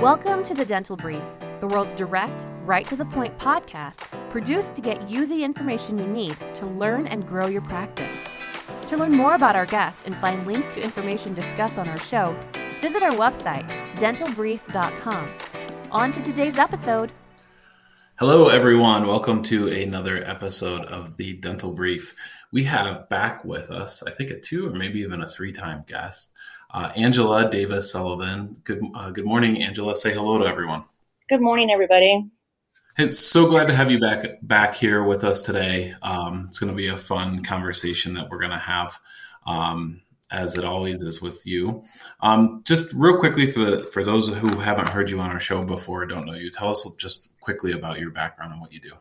Welcome to the Dental Brief, the world's direct, right to the point podcast produced to get you the information you need to learn and grow your practice. To learn more about our guests and find links to information discussed on our show, visit our website, dentalbrief.com. On to today's episode. Hello, everyone. Welcome to another episode of the Dental Brief. We have back with us, I think, a two or maybe even a three time guest, uh, Angela Davis Sullivan. Good, uh, good morning, Angela. Say hello to everyone. Good morning, everybody. It's so glad to have you back back here with us today. Um, it's going to be a fun conversation that we're going to have, um, as it always is with you. Um, just real quickly for the, for those who haven't heard you on our show before, don't know you, tell us just quickly about your background and what you do.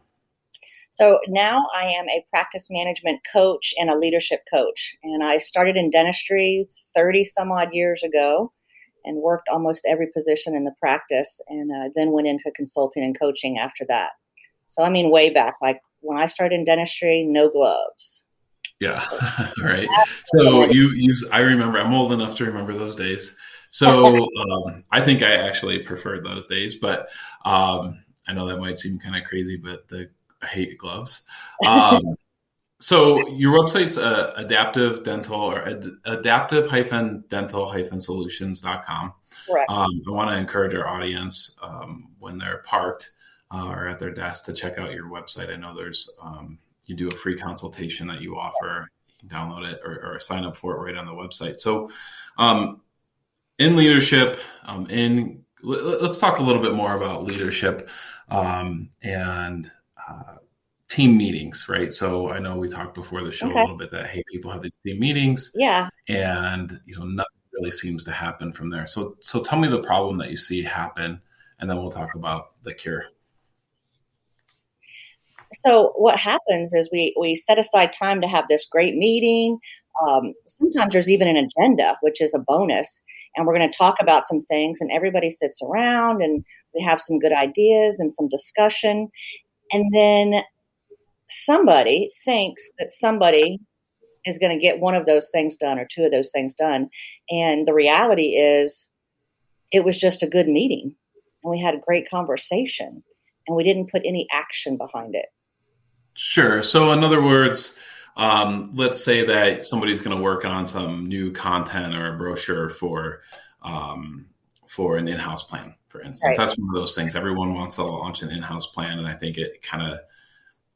So now I am a practice management coach and a leadership coach. And I started in dentistry 30 some odd years ago and worked almost every position in the practice and uh, then went into consulting and coaching after that. So, I mean, way back, like when I started in dentistry, no gloves. Yeah. All right. So you use, I remember, I'm old enough to remember those days. So um, I think I actually preferred those days, but um, I know that might seem kind of crazy, but the I hate gloves. Um, so your website's uh, adaptive dental or ad- adaptive hyphen dental hyphen solutions.com. Correct. Um, I want to encourage our audience um, when they're parked uh, or at their desk to check out your website. I know there's um, you do a free consultation that you offer. You can download it or, or sign up for it right on the website. So um, in leadership, um, in let's talk a little bit more about leadership um, and uh, team meetings, right? So I know we talked before the show okay. a little bit that hey, people have these team meetings, yeah, and you know nothing really seems to happen from there. So so tell me the problem that you see happen, and then we'll talk about the cure. So what happens is we we set aside time to have this great meeting. Um, sometimes there's even an agenda, which is a bonus, and we're going to talk about some things, and everybody sits around and we have some good ideas and some discussion, and then somebody thinks that somebody is going to get one of those things done or two of those things done. And the reality is, it was just a good meeting and we had a great conversation and we didn't put any action behind it. Sure. So, in other words, um, let's say that somebody's going to work on some new content or a brochure for um, for an in-house plan for instance. Right. That's one of those things. Everyone wants to launch an in-house plan, and I think it kind of,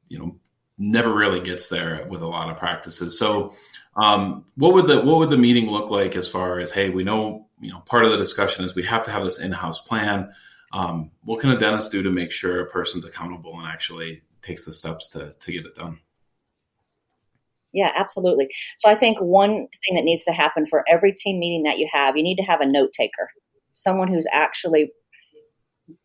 you know, never really gets there with a lot of practices. So, um, what would the what would the meeting look like as far as hey, we know you know part of the discussion is we have to have this in-house plan. Um, what can a dentist do to make sure a person's accountable and actually takes the steps to to get it done? Yeah, absolutely. So I think one thing that needs to happen for every team meeting that you have, you need to have a note taker, someone who's actually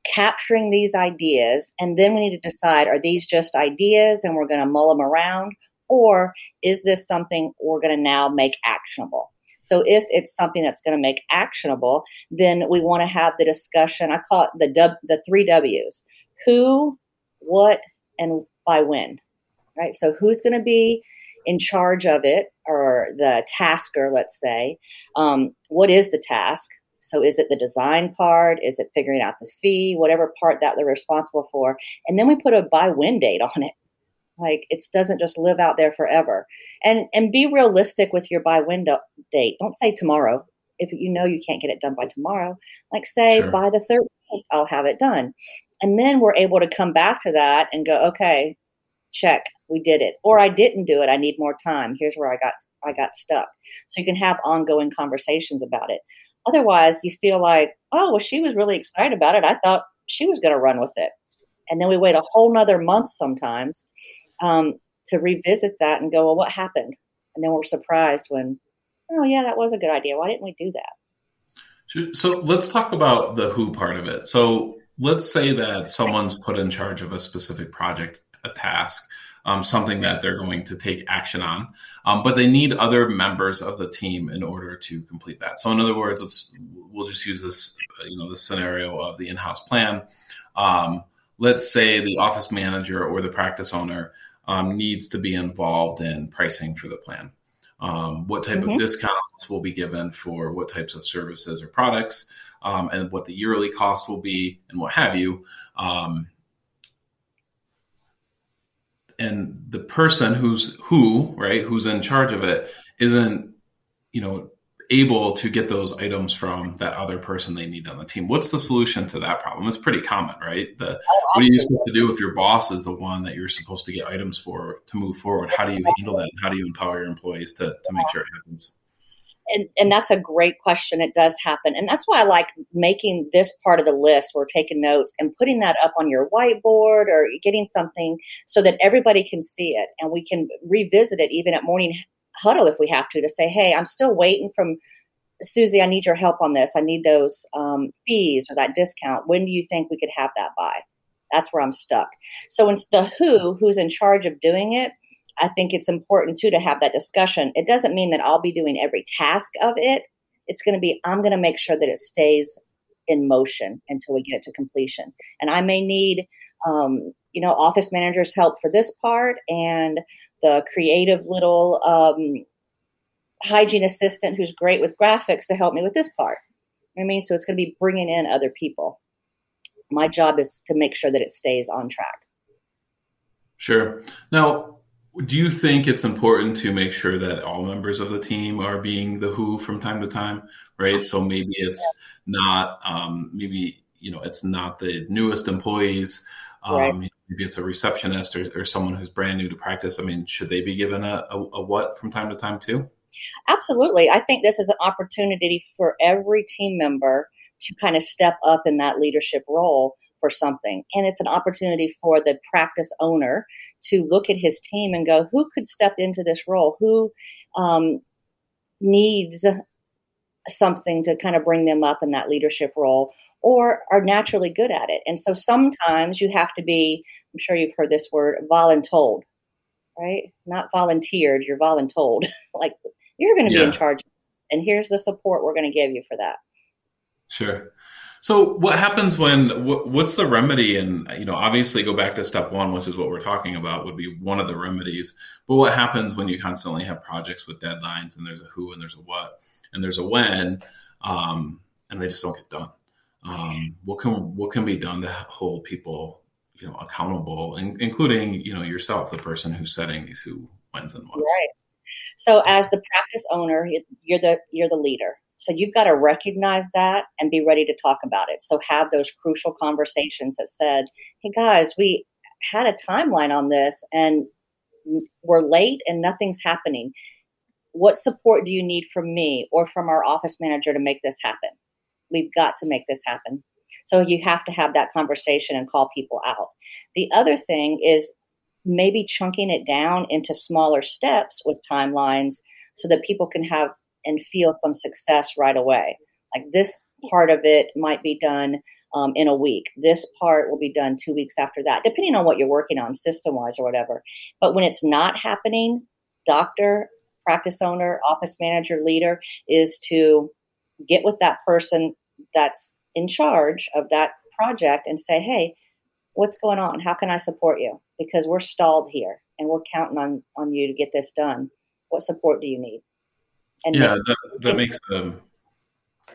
capturing these ideas and then we need to decide are these just ideas and we're going to mull them around or is this something we're going to now make actionable? So if it's something that's going to make actionable then we want to have the discussion i call it the w, the three w's who what and by when right? So who's going to be in charge of it or the tasker let's say um, what is the task so is it the design part? Is it figuring out the fee? Whatever part that they're responsible for. And then we put a buy win date on it. Like it doesn't just live out there forever. And and be realistic with your buy win date. Don't say tomorrow. If you know you can't get it done by tomorrow, like say sure. by the 13th, I'll have it done. And then we're able to come back to that and go, okay, check, we did it. Or I didn't do it. I need more time. Here's where I got I got stuck. So you can have ongoing conversations about it. Otherwise, you feel like, oh, well, she was really excited about it. I thought she was going to run with it. And then we wait a whole nother month sometimes um, to revisit that and go, well, what happened? And then we're surprised when, oh, yeah, that was a good idea. Why didn't we do that? So let's talk about the who part of it. So let's say that someone's put in charge of a specific project, a task, um, something that they're going to take action on. Um, but they need other members of the team in order to complete that. So, in other words, let's we'll just use this, you know, the scenario of the in-house plan. Um, let's say the office manager or the practice owner um, needs to be involved in pricing for the plan. Um, what type mm-hmm. of discounts will be given for what types of services or products? um, and what the yearly cost will be and what have you. Um, and the person who's who right who's in charge of it isn't you know able to get those items from that other person they need on the team. What's the solution to that problem? It's pretty common, right? The, what are you supposed to do if your boss is the one that you're supposed to get items for to move forward? How do you handle that? How do you empower your employees to, to make sure it happens? And, and that's a great question. It does happen. And that's why I like making this part of the list. We're taking notes and putting that up on your whiteboard or getting something so that everybody can see it and we can revisit it even at morning huddle if we have to to say, hey, I'm still waiting from Susie. I need your help on this. I need those um, fees or that discount. When do you think we could have that by? That's where I'm stuck. So it's the who, who's in charge of doing it, I think it's important too to have that discussion. It doesn't mean that I'll be doing every task of it. It's going to be I'm going to make sure that it stays in motion until we get it to completion. And I may need um, you know, office managers help for this part, and the creative little um, hygiene assistant who's great with graphics to help me with this part. I mean, so it's going to be bringing in other people. My job is to make sure that it stays on track. Sure. Now, do you think it's important to make sure that all members of the team are being the who from time to time, right? So maybe it's not, um, maybe you know, it's not the newest employees. Um, right maybe it's a receptionist or, or someone who's brand new to practice. I mean, should they be given a, a, a what from time to time too? Absolutely. I think this is an opportunity for every team member to kind of step up in that leadership role for something. And it's an opportunity for the practice owner to look at his team and go, who could step into this role? Who um, needs something to kind of bring them up in that leadership role? or are naturally good at it. And so sometimes you have to be, I'm sure you've heard this word, voluntold, right? Not volunteered, you're voluntold. like you're going to yeah. be in charge. And here's the support we're going to give you for that. Sure. So what happens when what's the remedy and you know obviously go back to step 1 which is what we're talking about would be one of the remedies but what happens when you constantly have projects with deadlines and there's a who and there's a what and there's a when um, and they just don't get done um, what can what can be done to hold people you know accountable, in, including you know yourself, the person who's setting these who, whens, and whats. Right. So as the practice owner, you're the you're the leader. So you've got to recognize that and be ready to talk about it. So have those crucial conversations that said, "Hey guys, we had a timeline on this and we're late and nothing's happening. What support do you need from me or from our office manager to make this happen?" We've got to make this happen. So you have to have that conversation and call people out. The other thing is maybe chunking it down into smaller steps with timelines so that people can have and feel some success right away. Like this part of it might be done um, in a week. This part will be done two weeks after that, depending on what you're working on system wise or whatever. But when it's not happening, doctor, practice owner, office manager, leader is to get with that person that's in charge of that project and say, hey, what's going on? How can I support you? Because we're stalled here and we're counting on, on you to get this done. What support do you need? And yeah, that, that makes um,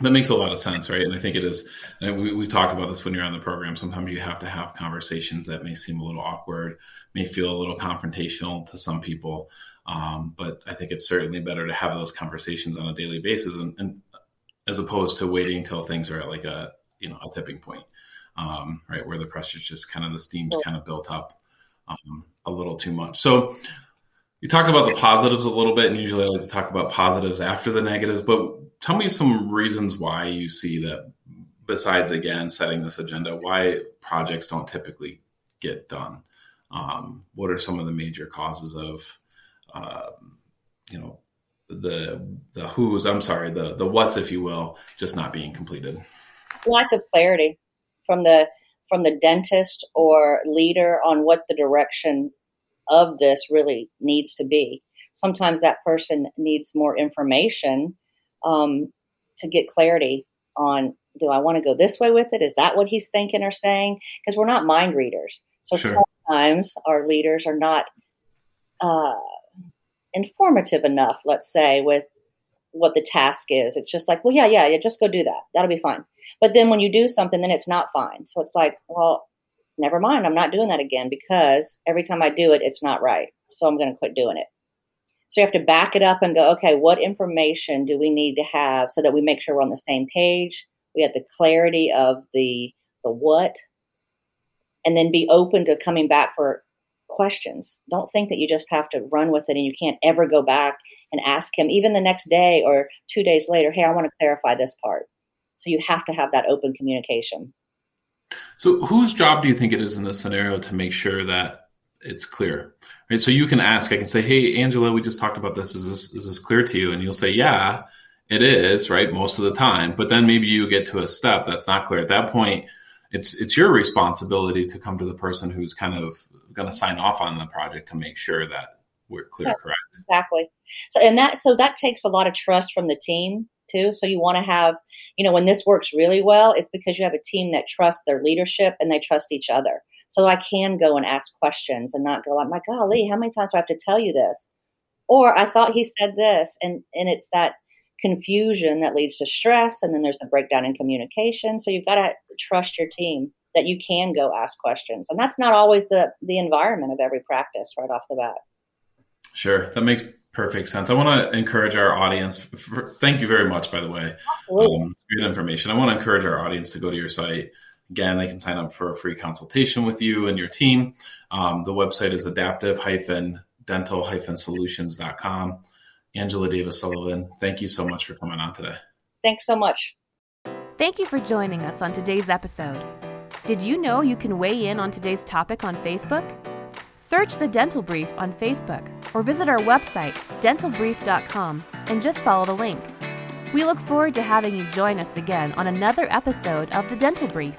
that makes a lot of sense, right? And I think it is. we we talked about this when you're on the program. Sometimes you have to have conversations that may seem a little awkward, may feel a little confrontational to some people. Um, but I think it's certainly better to have those conversations on a daily basis. And, and as opposed to waiting until things are at like a you know a tipping point, um, right where the pressure's just kind of the steam's kind of built up um, a little too much. So you talked about the positives a little bit, and usually I like to talk about positives after the negatives. But tell me some reasons why you see that. Besides, again, setting this agenda, why projects don't typically get done. Um, what are some of the major causes of, uh, you know, the the who's I'm sorry the the what's if you will just not being completed. Lack of clarity from the from the dentist or leader on what the direction of this really needs to be. Sometimes that person needs more information um, to get clarity on do I want to go this way with it? Is that what he's thinking or saying? Because we're not mind readers. So sure. sometimes our leaders are not uh, informative enough, let's say, with what the task is. It's just like, well, yeah, yeah, yeah, just go do that. That'll be fine. But then when you do something, then it's not fine. So it's like, well, never mind. I'm not doing that again because every time I do it, it's not right. So I'm going to quit doing it. So you have to back it up and go, okay, what information do we need to have so that we make sure we're on the same page? We have the clarity of the the what, and then be open to coming back for questions. Don't think that you just have to run with it and you can't ever go back and ask him, even the next day or two days later, hey, I want to clarify this part. So you have to have that open communication. So, whose job do you think it is in this scenario to make sure that it's clear? Right. So you can ask. I can say, "Hey, Angela, we just talked about this. Is this is this clear to you?" And you'll say, "Yeah, it is." Right, most of the time. But then maybe you get to a step that's not clear. At that point, it's it's your responsibility to come to the person who's kind of going to sign off on the project to make sure that we're clear, yeah, correct? Exactly. So and that so that takes a lot of trust from the team too. So you want to have, you know, when this works really well, it's because you have a team that trusts their leadership and they trust each other. So I can go and ask questions and not go, like, my golly, how many times do I have to tell you this? Or I thought he said this, and and it's that confusion that leads to stress, and then there's the breakdown in communication. So you've got to trust your team that you can go ask questions, and that's not always the the environment of every practice right off the bat. Sure, that makes perfect sense. I want to encourage our audience. For, thank you very much, by the way. Absolutely. Um, good information. I want to encourage our audience to go to your site. Again, they can sign up for a free consultation with you and your team. Um, the website is adaptive-dental-solutions.com. Angela Davis Sullivan, thank you so much for coming on today. Thanks so much. Thank you for joining us on today's episode. Did you know you can weigh in on today's topic on Facebook? Search the Dental Brief on Facebook or visit our website, dentalbrief.com, and just follow the link. We look forward to having you join us again on another episode of The Dental Brief.